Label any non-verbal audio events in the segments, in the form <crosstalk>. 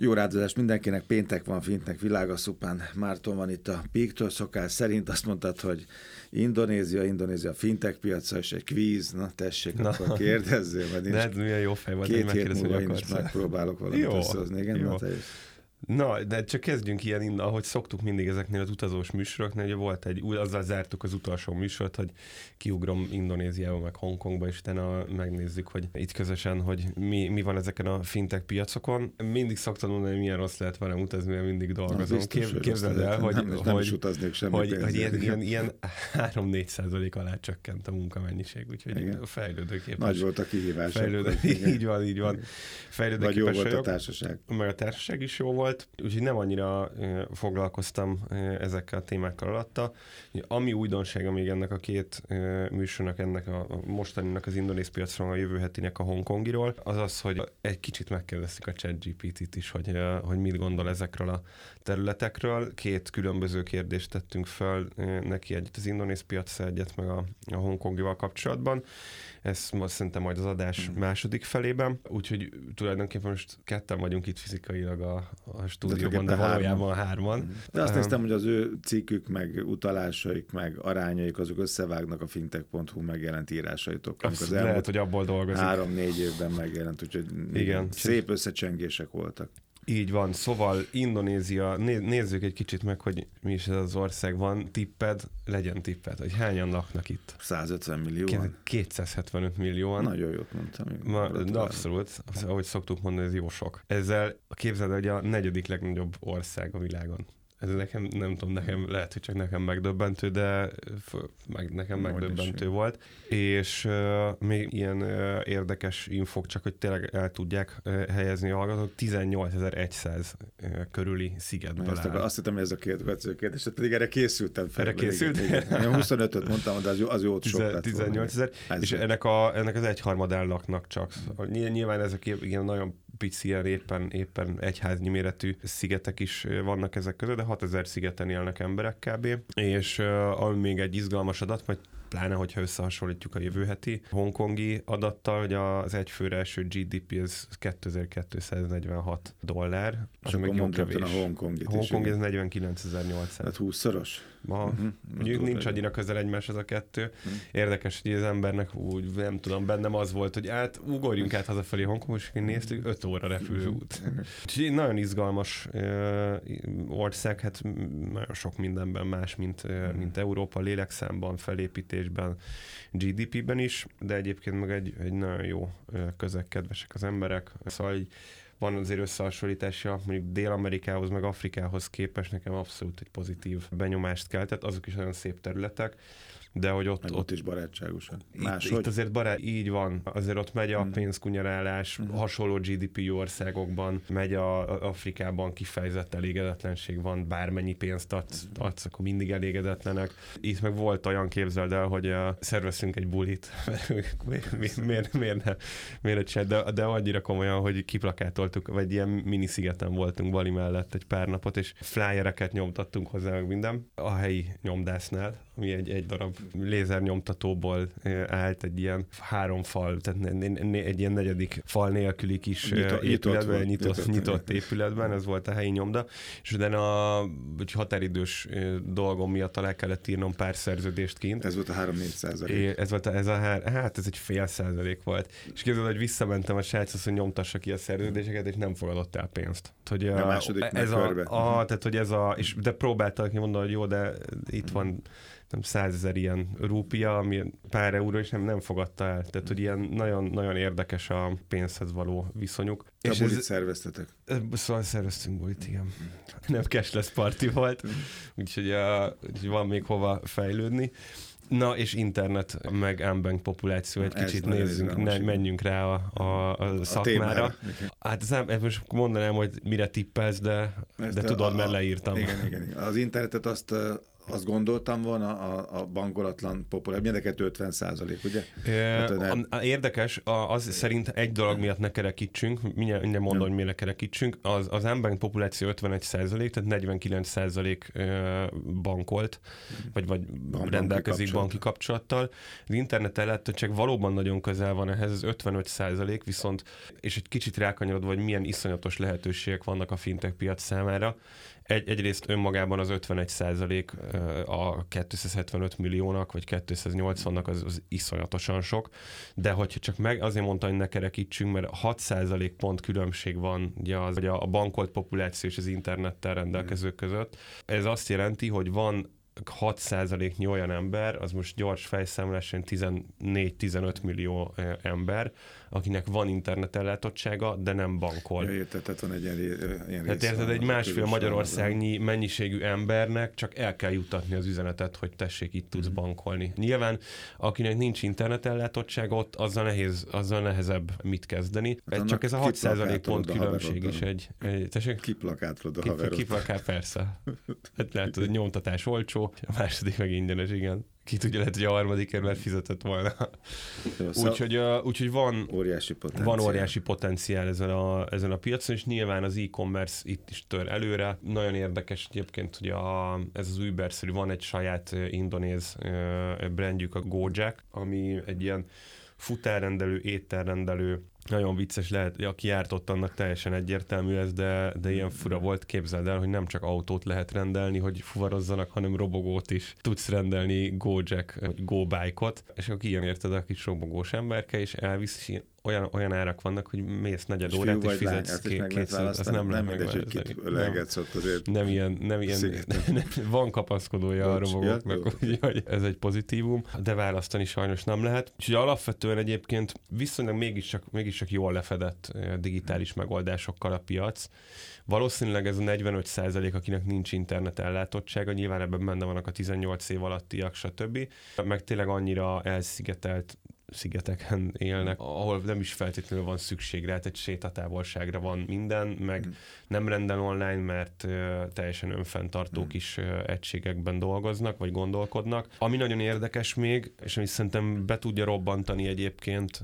Jó rádozást mindenkinek, péntek van fintnek világaszupán. Márton van itt a Píktől szokás szerint. Azt mondtad, hogy Indonézia, Indonézia fintek piaca, és egy kvíz. Na tessék, Na. akkor kérdezzél. Mert nincs. milyen jó fej volt, Két hét múlva én is megpróbálok valamit jó, összehozni. Igen, jó. Na, te is. Na, de csak kezdjünk ilyen, ahogy szoktuk mindig ezeknél az utazós műsoroknál, ugye volt egy, azzal zártuk az utolsó műsort, hogy kiugrom Indonéziába, meg Hongkongba, és utána megnézzük, hogy itt közösen, hogy mi, mi van ezeken a fintech piacokon. Mindig szoktam mondani, hogy milyen rossz lehet velem utazni, mert mindig dolgozom. Kép, képzeld el, hogy, nem, hogy, nem is utaznék semmi hogy, hogy ilyen, ilyen, ilyen 3-4 százalék alá csökkent a munkamennyiség, úgyhogy Igen. fejlődőképes. Nagy volt a kihívás. Fejlődő, <laughs> így van, így van. Fejlődőképes Vagy jó volt a társaság. Meg a társaság is jó volt volt, úgyhogy nem annyira foglalkoztam ezekkel a témákkal alatta. Ami újdonsága még ennek a két műsornak, ennek a mostaninak az indonéz piacról, a jövő hetinek a hongkongiról, az az, hogy egy kicsit megkérdeztük a ChatGPT-t is, hogy, hogy mit gondol ezekről a területekről. Két különböző kérdést tettünk föl neki, egyet az indonéz piac, egyet meg a, a hongkongival kapcsolatban ez most szerintem majd az adás mm. második felében, úgyhogy tulajdonképpen most ketten vagyunk itt fizikailag a, a stúdióban, de, de valójában hárman. hárman. De azt um, néztem, hogy az ő cikkük, meg utalásaik, meg arányaik, azok összevágnak a fintech.hu megjelent írásaitokkal. Az, az lehet, hogy abból dolgozik. Három-négy évben megjelent, úgyhogy Igen. szép összecsengések voltak. Így van, szóval Indonézia, nézzük egy kicsit meg, hogy mi is ez az ország van, tipped, legyen tipped, hogy hányan laknak itt? 150 millióan. 275 millióan. Nagyon jót mondtam. Ma, de abszolút, ahogy szoktuk mondani, ez jó sok. Ezzel képzeld, hogy a negyedik legnagyobb ország a világon ez nekem, nem tudom, nekem lehet, hogy csak nekem megdöbbentő, de meg, nekem megdöbbentő is. volt. És uh, még ilyen uh, érdekes infok, csak hogy tényleg el tudják uh, helyezni a hallgatók, 18.100 uh, körüli szigetből azt. Azt hittem, hogy ez a következő kérdés, pedig erre készültem fel. Erre készült? Igen, 25-öt mondtam, de az, jó, az jó sok 18 ezer, és ennek, a, ennek az egyharmadán laknak csak. Nyilván ezek ilyen nagyon pici, éppen, éppen egyháznyi méretű szigetek is vannak ezek között, de 6000 szigeten élnek emberek kb. És ami még egy izgalmas adat, majd pláne, hogyha összehasonlítjuk a jövő heti hongkongi adattal, hogy az egyfőre első GDP az 2246 dollár. És akkor mondhatod a Hongkongit Hongkong ez 49.800. Tehát 20-szoros? Ma, uh-huh. Mondjuk nincs annyira közel egymáshoz a kettő. Uh-huh. Érdekes, hogy az embernek úgy, nem tudom, bennem az volt, hogy át, ugorjunk át hazafelé Hongkong, és néztük, 5 óra repülőút. Uh-huh. Úgyhogy nagyon izgalmas uh, ország, hát nagyon sok mindenben más, mint, uh, mint Európa, lélekszámban, felépítésben, GDP-ben is, de egyébként meg egy, egy nagyon jó közeg, kedvesek az emberek. Szóval így, van azért összehasonlítása, mondjuk Dél-Amerikához, meg Afrikához képest nekem abszolút egy pozitív benyomást keltett, azok is nagyon szép területek, de hogy ott, ott, ott is barátságosan. Itt, itt azért barát, így van, azért ott megy a hmm. pénzkunyarálás, hmm. hasonló GDP országokban, megy a, Afrikában kifejezett elégedetlenség van, bármennyi pénzt adsz, hmm. adsz, akkor mindig elégedetlenek. Itt meg volt olyan, képzeld el, hogy uh, szerveztünk egy bulit, <laughs> miért, miért, miért, ne, miért ne de, de annyira komolyan, hogy kiplakátoltuk, vagy ilyen mini szigeten voltunk Bali mellett egy pár napot, és flyereket nyomtattunk hozzá meg minden a helyi nyomdásznál, ami egy, egy darab lézernyomtatóból állt egy ilyen három fal, tehát egy ilyen negyedik fal nélküli kis nyitott, épületben, nyitott, nyitott, nyitott épületben, ez volt a helyi nyomda, és utána a határidős dolgom miatt alá kellett írnom pár szerződést kint. Ez volt a 3-4 százalék. Ez volt a, ez a, hát ez egy fél százalék volt. És képzeld, hogy visszamentem a sráchoz, hogy nyomtassa ki a szerződéseket, és nem fogadott el pénzt. Hogy a, második ez a, a, tehát, hogy ez a, és de próbáltak mondani, hogy jó, de itt van nem százezer ilyen rúpia, ami pár euró, és nem, nem fogadta el. Tehát, hogy ilyen nagyon, nagyon érdekes a pénzhez való viszonyuk. Te és bulit ez, szerveztetek? Szóval szerveztünk bulit, igen. <laughs> Nem cashless party volt, úgyhogy, a, úgyhogy van még hova fejlődni. Na, és internet, meg unbank populáció, egy kicsit nézzünk, ne, menjünk rá a, a, a szakmára. A hát ez nem, most mondanám, hogy mire tippelsz, de, de tudod, a, mert leírtam. Igen, igen, igen. Az internetet azt azt gondoltam volna a, a bankolatlan populáció, mindenket 50 százalék, ugye? Hát, érdekes, az szerint egy dolog miatt ne kerekítsünk, mindjárt, mindjárt mondom, hogy miért ne kerekítsünk, az, az ember populáció 51 százalék, tehát 49 százalék bankolt, vagy, vagy Bank, rendelkezik banki kapcsolattal. Az internet ellátottság valóban nagyon közel van ehhez, az 55 százalék, viszont, és egy kicsit rákanyarodva, hogy milyen iszonyatos lehetőségek vannak a fintech piac számára, egy, egyrészt önmagában az 51 százalék a 275 milliónak, vagy 280-nak az, az iszonyatosan sok, de hogyha csak meg, azért mondtam, hogy ne kerekítsünk, mert 6 százalék pont különbség van ugye az, hogy a bankolt populáció és az internettel rendelkezők között. Ez azt jelenti, hogy van 6%-nyi olyan ember, az most gyors fejszámláson 14-15 millió ember, akinek van internetellátottsága, de nem bankol. Ja, érted, tehát van egy ilyen, ilyen Tehát érted, egy másfél Magyarországnyi mennyiségű embernek csak el kell jutatni az üzenetet, hogy tessék, itt tudsz mm. bankolni. Nyilván, akinek nincs internetellátottsága, ott azzal, nehéz, azzal nehezebb mit kezdeni. Hát csak ez a 6% pont különbség is egy... egy tessék? Kiplakátod a haverod. Kiplakát, persze. <laughs> Hát látod, nyomtatás olcsó, a második meg ingyenes, igen ki tudja, lehet, hogy a harmadik ember fizetett volna. Szóval úgyhogy úgy, van, óriási potenciál. van óriási potenciál ezen a, ezen a piacon, és nyilván az e-commerce itt is tör előre. Nagyon érdekes egyébként, hogy a, ez az uber van egy saját indonéz brandjük, a Gojek, ami egy ilyen futárrendelő, ételrendelő nagyon vicces lehet, aki járt ott, annak teljesen egyértelmű ez, de, de ilyen fura volt, képzeld el, hogy nem csak autót lehet rendelni, hogy fuvarozzanak, hanem robogót is. Tudsz rendelni Gojek, vagy GoBike-ot, és akkor ilyen érted a kis robogós emberke, és elvisz, és olyan, olyan árak vannak, hogy mész negyed és órát, és fizetsz két, kétszer, az nem, nem hogy kit lehetsz ott azért. Nem ilyen, nem ilyen <laughs> nem, van kapaszkodója a robogóknak, úgyhogy ez egy pozitívum, de választani sajnos nem lehet. Úgyhogy alapvetően egyébként viszonylag mégiscsak, mégiscsak jól lefedett digitális megoldásokkal a piac. Valószínűleg ez a 45 százalék, akinek nincs internet ellátottsága, nyilván ebben benne vannak a 18 év alattiak, stb. Meg tényleg annyira elszigetelt szigeteken élnek, ahol nem is feltétlenül van szükség rá, egy sétatávolságra van minden, meg mm. nem rendel online, mert teljesen önfenntartó mm. kis uh, egységekben dolgoznak, vagy gondolkodnak. Ami nagyon érdekes még, és ami szerintem be tudja robbantani egyébként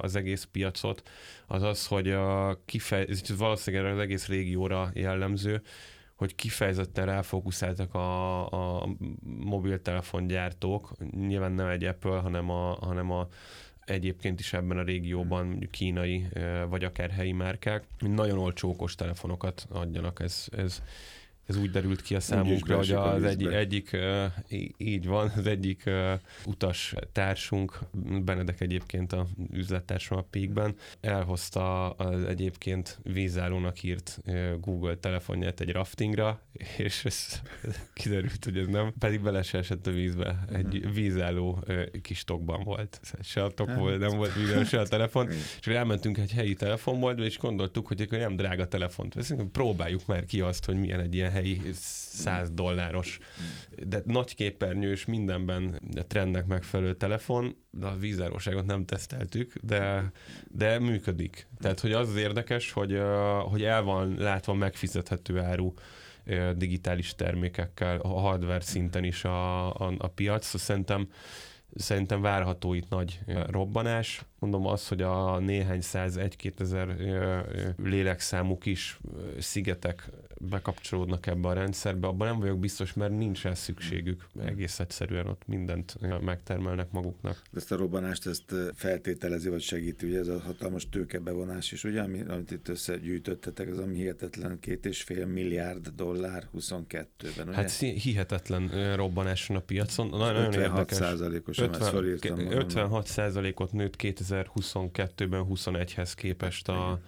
az egész piacot, az az, hogy a kifej, valószínűleg az egész régióra jellemző, hogy kifejezetten ráfókuszáltak a, a mobiltelefongyártók, nyilván nem egy Apple, hanem a, hanem a egyébként is ebben a régióban kínai vagy akár helyi márkák, nagyon olcsó okos telefonokat adjanak, ez, ez ez úgy derült ki a számunkra, hogy az egy, egyik, így van, az egyik utas társunk, Benedek egyébként a üzlettársam a Peakben, elhozta az egyébként vízállónak írt Google telefonját egy raftingra, <laughs> és ez kiderült, hogy ez nem, pedig bele se esett a vízbe. Egy uh-huh. vízálló kis tokban volt. Se a tok hát. volt, nem volt vízben, se a telefon. és elmentünk egy helyi telefonboltba, és gondoltuk, hogy akkor nem drága telefont veszünk, próbáljuk már ki azt, hogy milyen egy ilyen helyi 100 dolláros, de nagy képernyős, mindenben trendnek megfelelő telefon, de a vízáróságot nem teszteltük, de, de működik. Tehát, hogy az az érdekes, hogy, hogy el van látva megfizethető áru digitális termékekkel, a hardware szinten is a, a, a piac. Szerintem szerintem várható itt nagy robbanás. Mondom az, hogy a néhány száz, egy-két ezer lélekszámú kis szigetek bekapcsolódnak ebbe a rendszerbe, abban nem vagyok biztos, mert nincs rá szükségük. Egész egyszerűen ott mindent megtermelnek maguknak. Ezt a robbanást ezt feltételezi, vagy segíti, ugye ez a hatalmas tőkebevonás is, ugye, amit itt összegyűjtöttetek, az ami hihetetlen két és fél milliárd dollár 22-ben, ugye? Hát hihetetlen robbanás a piacon. Nagyon 56 érdekes. százalékos, 50, 56 százalékot nőtt 2022-ben 21-hez képest a,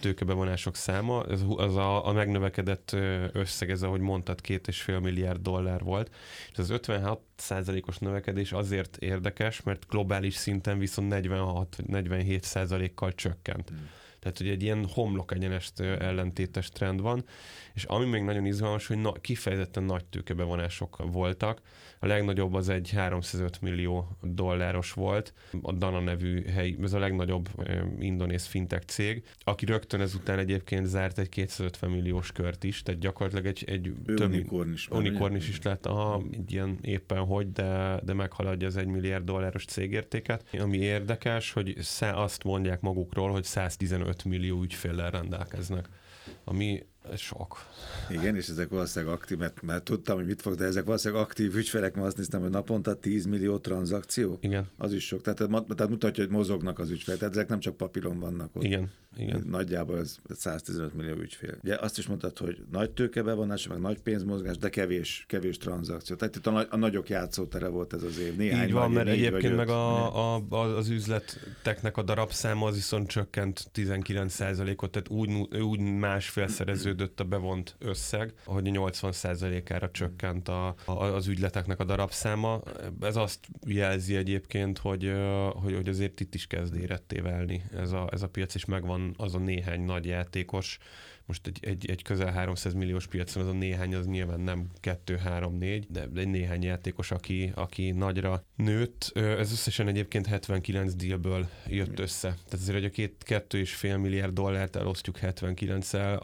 tőkebevonások száma, ez, az a, a megnövekedett összeg, ez ahogy mondtad, két és fél milliárd dollár volt, és az 56 százalékos növekedés azért érdekes, mert globális szinten viszont 46-47 százalékkal csökkent. Mm. Tehát, hogy egy ilyen homlok egyenest ellentétes trend van, és ami még nagyon izgalmas, hogy na, kifejezetten nagy tőkebevonások voltak. A legnagyobb az egy 305 millió dolláros volt, a Dana nevű hely, ez a legnagyobb eh, indonéz fintech cég, aki rögtön ezután egyébként zárt egy 250 milliós kört is, tehát gyakorlatilag egy, egy több unikornis, unikornis is lett, aha, egy ilyen éppen hogy, de, de meghaladja az egy milliárd dolláros cégértéket. Ami érdekes, hogy azt mondják magukról, hogy 115 millió ügyféllel rendelkeznek. Ami sok. Igen, és ezek valószínűleg aktív, mert, mert tudtam, hogy mit fog, de ezek valószínűleg aktív ügyfelek, mert azt néztem, hogy naponta 10 millió tranzakció. Igen. Az is sok. Tehát, tehát mutatja, hogy mozognak az ügyfelek. Tehát ezek nem csak papíron vannak ott. Igen. Igen. Nagyjából ez 115 millió ügyfél. Ugye azt is mondtad, hogy nagy tőkebevonás, meg nagy pénzmozgás, de kevés, kevés tranzakció. Tehát itt a, a nagyok játszótere volt ez az év. Néhány Így van, mert egyébként meg a, a, az üzleteknek a darabszáma az viszont csökkent 19%-ot, tehát úgy, úgy másfél szereződött a bevont összeg, ahogy 80%-ára csökkent a, a, az ügyleteknek a darabszáma. Ez azt jelzi egyébként, hogy, hogy, hogy azért itt is kezd éretté válni ez a, ez a piac, és megvan van az a néhány nagy játékos, most egy, egy, egy közel 300 milliós piacon az a néhány az nyilván nem 2-3-4, de egy néhány játékos, aki, aki nagyra nőtt. Ez összesen egyébként 79 dealből jött össze. Tehát azért, hogy a két, kettő és fél milliárd dollárt elosztjuk 79-el,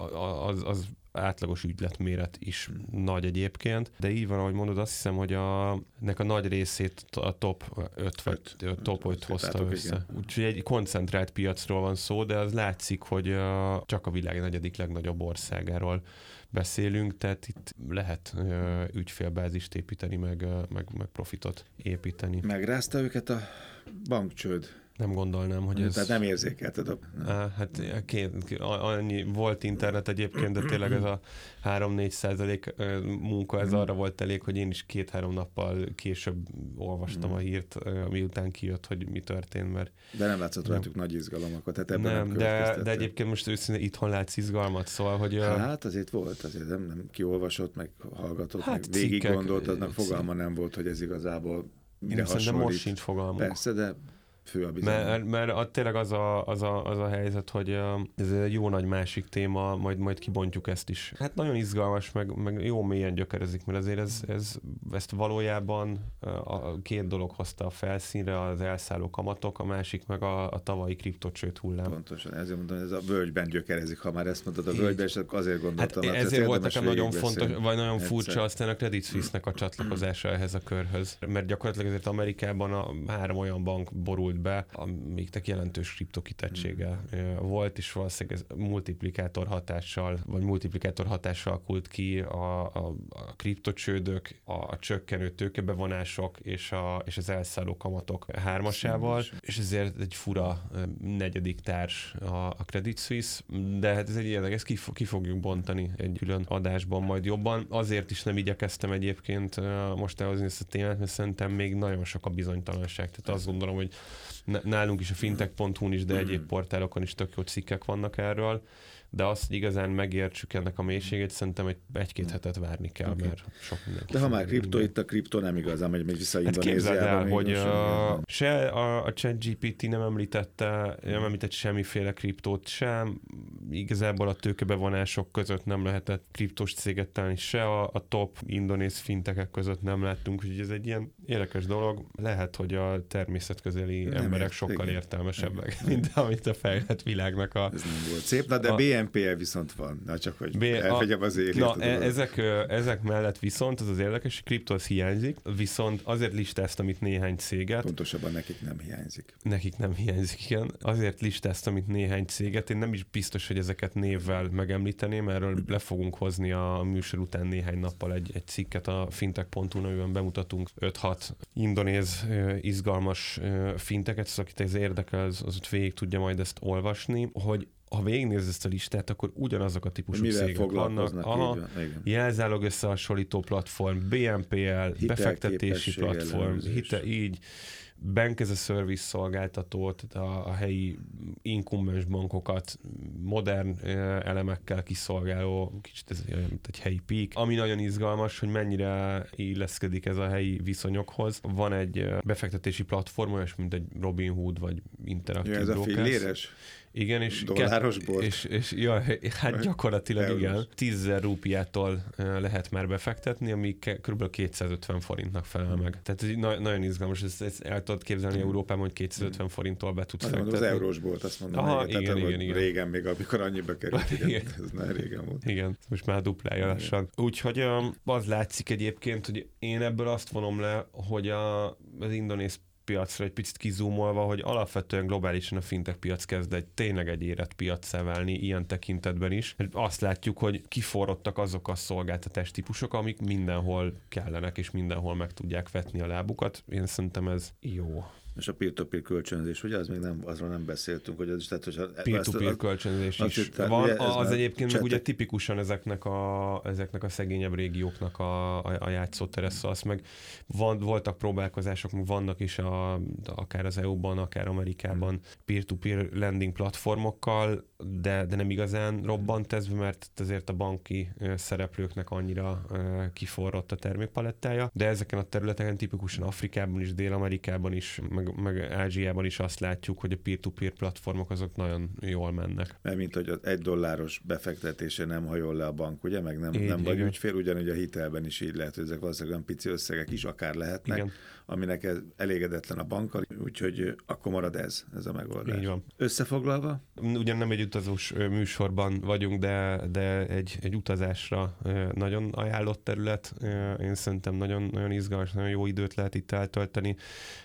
az, az átlagos ügyletméret is nagy egyébként, de így van, ahogy mondod, azt hiszem, hogy a, nek a nagy részét a top 5 vagy öt, top 5 hozta össze. Úgyhogy egy koncentrált piacról van szó, de az látszik, hogy a, csak a világ negyedik legnagyobb országáról beszélünk, tehát itt lehet ö, ügyfélbázist építeni, meg, meg, meg profitot építeni. Megrázta őket a bankcsőd nem gondolnám, hogy ez... Tehát nem érzékelted a... Á, hát két, annyi volt internet egyébként, de tényleg ez a 3-4 százalék munka, ez arra volt elég, hogy én is két-három nappal később olvastam a mm. hírt, miután kijött, hogy mi történt, mert... De nem látszott nem. rajtuk nagy izgalmakat, tehát ebben nem, nem de, de egyébként most őszintén itthon látsz izgalmat, szóval, hogy... Hát azért volt, azért nem, nem kiolvasott, meg hallgatott, hát meg végig gondolt, aznak fogalma nem volt, hogy ez igazából mire hasonlít. most sincs fogalmuk. Persze, de fő a bizalom. Mert, mert a, tényleg az a, az, a, az a helyzet, hogy ez egy jó nagy másik téma, majd, majd kibontjuk ezt is. Hát nagyon izgalmas, meg, meg jó mélyen gyökerezik, mert azért ez, ez, ezt valójában a két dolog hozta a felszínre, az elszálló kamatok, a másik meg a, a tavalyi kriptocsőt hullám. Pontosan, ezért mondom, ez a völgyben gyökerezik, ha már ezt mondtad a völgyben, és azért gondoltam. Hát ezért volt nekem nagyon fontos, vagy nagyon egyszer. furcsa aztán a Credit Suisse-nek a csatlakozása ehhez a körhöz. Mert gyakorlatilag azért Amerikában a három olyan bank borult be, amiknek jelentős kriptokitettsége mm. volt, és valószínűleg ez multiplikátor hatással, vagy multiplikátor hatással kult ki a, a, a kriptocsődök, a, a csökkenő tőkebevonások és, a, és az elszálló kamatok hármasával, Szerintem. és ezért egy fura negyedik társ a, a Credit Suisse, de hát ez egy érdekes, ki, ki fogjuk bontani egy külön adásban majd jobban. Azért is nem igyekeztem egyébként most elhozni ezt a témát, mert szerintem még nagyon sok a bizonytalanság. Tehát azt gondolom, hogy nálunk is a fintech.hu-n is, de egyéb portálokon is tök jó cikkek vannak erről de azt, hogy igazán megértsük ennek a mélységét, szerintem egy, egy-két hetet várni kell, okay. mert sok mindenki. De ha már kripto, itt a kripto nem igazán megy, megy vissza hát el, hogy a, se a, a ChatGPT nem említette, nem említett semmiféle kriptót, sem igazából a tőkebevonások között nem lehetett kriptos céget találni, se a, a top indonéz fintekek között nem láttunk, úgyhogy ez egy ilyen érdekes dolog. Lehet, hogy a természetközeli nem emberek sokkal igen. értelmesebbek, igen. mint amit a fejlett világnak a... Ez nem volt szép, na de a, BNPL viszont van, na csak hogy B, elfegyem az élet. Na, e, ezek, ezek mellett viszont, az az érdekes, kripto az hiányzik, viszont azért listáztam itt néhány céget. Pontosabban nekik nem hiányzik. Nekik nem hiányzik, igen. Azért listáztam itt néhány céget, én nem is biztos, hogy ezeket névvel megemlíteném, erről le fogunk hozni a műsor után néhány nappal egy, egy cikket a fintech.hu, amiben bemutatunk 5-6 indonéz izgalmas finteket, szóval akit ez érdekel, az, az ott végig tudja majd ezt olvasni, hogy ha végignéz ezt a listát, akkor ugyanazok a típusú Mivel cégek vannak. Aha, jelzálog összehasonlító platform, BNPL, befektetési platform, hite, így, Bank as a Service szolgáltató, tehát a, a helyi inkumbens bankokat modern elemekkel kiszolgáló, kicsit ez olyan, mint egy helyi peak. Ami nagyon izgalmas, hogy mennyire illeszkedik ez a helyi viszonyokhoz. Van egy befektetési platform, olyas, mint egy Robinhood vagy Interactive ja, ez a filléres? Igen, és, dollárosból. És, és ja, hát gyakorlatilag igen. 10 rúpiától lehet már befektetni, ami kb. 250 forintnak felel meg. Tehát ez na- nagyon izgalmas, ezt, ezt el tudod képzelni Európában, hogy 250 forinttól be tudsz fektetni. Az eurós volt, azt mondom. Aha, igen, igen, igen, igen. Régen még, amikor annyiba került, <laughs> igen. igen. ez nagyon régen volt. Igen, most már duplája lassan. Úgyhogy az látszik egyébként, hogy én ebből azt vonom le, hogy a, az indonéz piacra egy picit kizúmolva, hogy alapvetően globálisan a fintech piac kezd egy tényleg egy érett piac válni ilyen tekintetben is. Azt látjuk, hogy kiforrottak azok a szolgáltatás típusok, amik mindenhol kellenek és mindenhol meg tudják vetni a lábukat. Én szerintem ez jó. És a peer-to-peer kölcsönzés, ugye, az még nem, azról nem beszéltünk, hogy az is, tehát, hogy peer-to-peer kölcsönzés is azt, van. Ugye, az, az egyébként meg ugye tipikusan ezeknek a, ezeknek a szegényebb régióknak a, a, a játszótere, szóval azt meg van, voltak próbálkozások, vannak is a, akár az EU-ban, akár Amerikában peer-to-peer lending platformokkal, de, de nem igazán robbant ez, mert azért a banki szereplőknek annyira kiforrott a termékpalettája, de ezeken a területeken tipikusan Afrikában is, Dél-Amerikában is, meg meg, Ázsiában is azt látjuk, hogy a peer-to-peer platformok azok nagyon jól mennek. Mert mint hogy az egy dolláros befektetése nem hajol le a bank, ugye, meg nem, így, nem vagy ügyfél, ugyanúgy a hitelben is így lehet, hogy ezek valószínűleg olyan pici összegek is akár lehetnek, igen. aminek ez elégedetlen a bankkal, úgyhogy akkor marad ez, ez a megoldás. Így van. Összefoglalva? Ugyan nem egy utazós műsorban vagyunk, de, de egy, egy utazásra nagyon ajánlott terület. Én szerintem nagyon, nagyon izgalmas, nagyon jó időt lehet itt eltölteni.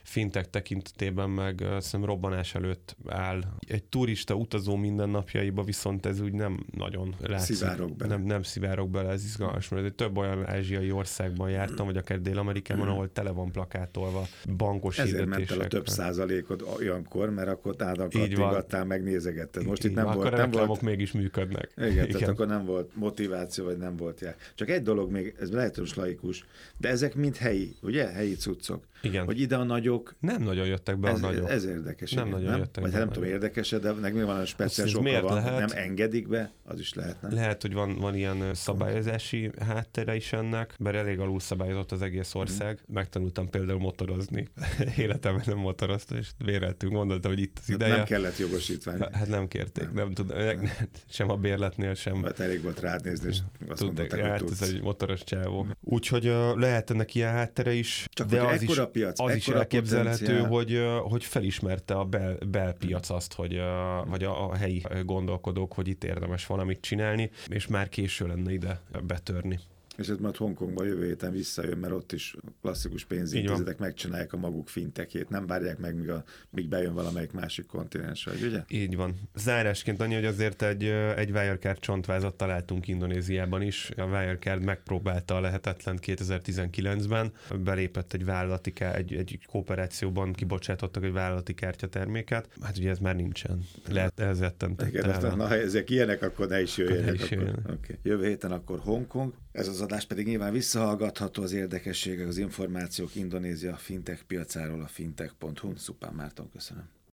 Fintek tekintetében meg szerintem robbanás előtt áll. Egy turista utazó mindennapjaiba viszont ez úgy nem nagyon látszik. Szivárok bele. Nem, nem szivárok bele, ez izgalmas, mert több olyan ázsiai országban jártam, vagy akár Dél-Amerikában, ahol tele van plakátolva bankos Ezért ment el a több százalékod olyankor, mert akkor nálam kattingattál, megnézegetted. Most itt nem akkor volt. Nem volt... mégis működnek. Igen, Igen, tehát akkor nem volt motiváció, vagy nem volt jár. Csak egy dolog még, ez lehet, hogy laikus, de ezek mind helyi, ugye? Helyi cuccok. Igen. Hogy ide a nagyok. Nem nagyon jöttek be ez, a nagyok. Ez érdekes. Nem igen, nagyon nem? jöttek Vagy be nem tudom, érdekes de meg még van a speciális oka van, lehet? nem engedik be, az is lehet, nem? Lehet, hogy van, van ilyen szabályozási háttere is ennek, mert elég alul szabályozott az egész ország. Mm. Megtanultam például motorozni. <laughs> Életemben nem motoroztam, és véreltünk, gondoltam, hogy itt az hát ideje. Nem kellett jogosítvány. Hát nem kérték, nem, nem tudom, nem. <laughs> sem a bérletnél sem. Hát elég volt rád nézni, és azt Tudták, mondták, hát ez egy motoros csávó. Úgyhogy uh, lehet ennek ilyen háttere is, Csak de az is, piac, az is elképzelhető, hogy, hogy felismerte a bel, belpiac azt, hogy, vagy a, a helyi gondolkodók, hogy itt érdemes valamit csinálni, és már késő lenne ide betörni. És ez majd Hongkongba jövő héten visszajön, mert ott is klasszikus pénzintézetek megcsinálják a maguk fintekét, nem várják meg, míg, a, míg bejön valamelyik másik kontinens, vagy ugye? Így van. Zárásként annyi, hogy azért egy, egy Wirecard csontvázat találtunk Indonéziában is. A Wirecard megpróbálta a lehetetlen 2019-ben, belépett egy vállalati, egy, egy kooperációban kibocsátottak egy vállalati kártyaterméket. Hát ugye ez már nincsen. Lehet ez Igen, na, ha ezek ilyenek, akkor ne is jöjjenek. Ne is jöjjenek. Akkor. Okay. Jövő héten akkor Hongkong. Ez az adás pedig nyilván visszahallgatható az érdekességek, az információk Indonézia fintech piacáról a fintech.hu. Szupán Márton, köszönöm.